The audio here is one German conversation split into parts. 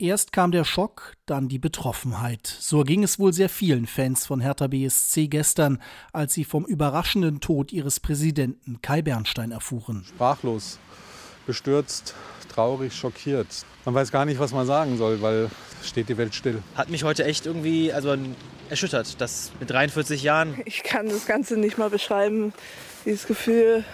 Erst kam der Schock, dann die Betroffenheit. So ging es wohl sehr vielen Fans von Hertha BSC gestern, als sie vom überraschenden Tod ihres Präsidenten Kai Bernstein erfuhren. Sprachlos, bestürzt, traurig, schockiert. Man weiß gar nicht, was man sagen soll, weil steht die Welt still. Hat mich heute echt irgendwie also erschüttert, das mit 43 Jahren. Ich kann das Ganze nicht mal beschreiben, dieses Gefühl,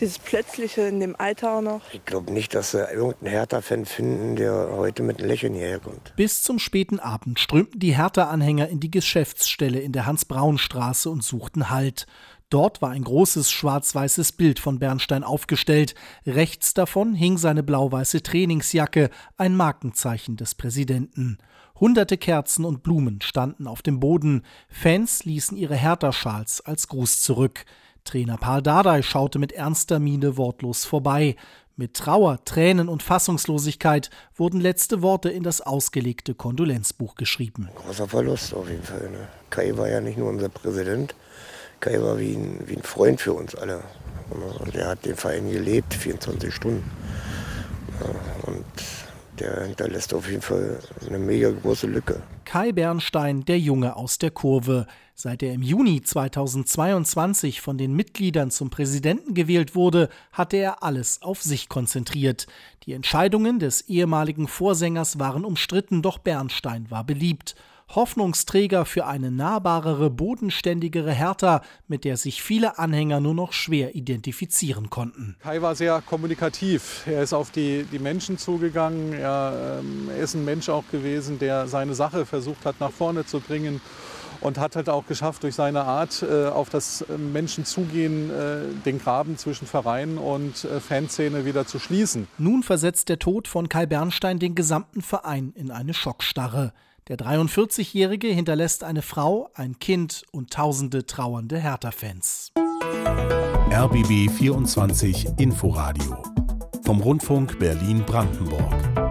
dieses Plötzliche in dem Alter auch noch. Ich glaube nicht, dass sie irgendeinen Hertha-Fan finden, der heute mit einem Lächeln hierher kommt. Bis zum späten Abend strömten die Hertha-Anhänger in die Geschäftsstelle in der Hans-Braun-Straße und suchten Halt. Dort war ein großes schwarz-weißes Bild von Bernstein aufgestellt. Rechts davon hing seine blau-weiße Trainingsjacke, ein Markenzeichen des Präsidenten. Hunderte Kerzen und Blumen standen auf dem Boden. Fans ließen ihre Hertha-Schals als Gruß zurück. Trainer Paul Dardai schaute mit ernster Miene wortlos vorbei. Mit Trauer, Tränen und Fassungslosigkeit wurden letzte Worte in das ausgelegte Kondolenzbuch geschrieben. Großer Verlust auf jeden Fall. Ne? Kai war ja nicht nur unser Präsident, Kai war wie ein, wie ein Freund für uns alle. Und er hat den Verein gelebt, 24 Stunden. Und der hinterlässt auf jeden Fall eine mega große Lücke. Kai Bernstein, der Junge aus der Kurve. Seit er im Juni 2022 von den Mitgliedern zum Präsidenten gewählt wurde, hatte er alles auf sich konzentriert. Die Entscheidungen des ehemaligen Vorsängers waren umstritten, doch Bernstein war beliebt. Hoffnungsträger für eine nahbarere, bodenständigere Hertha, mit der sich viele Anhänger nur noch schwer identifizieren konnten. Kai war sehr kommunikativ. Er ist auf die, die Menschen zugegangen. Er, ähm, er ist ein Mensch auch gewesen, der seine Sache versucht hat, nach vorne zu bringen und hat halt auch geschafft, durch seine Art äh, auf das äh, Menschen zugehen, äh, den Graben zwischen Verein und äh, Fanszene wieder zu schließen. Nun versetzt der Tod von Kai Bernstein den gesamten Verein in eine Schockstarre. Der 43-Jährige hinterlässt eine Frau, ein Kind und tausende trauernde Hertha-Fans. RBB 24 Inforadio vom Rundfunk Berlin-Brandenburg.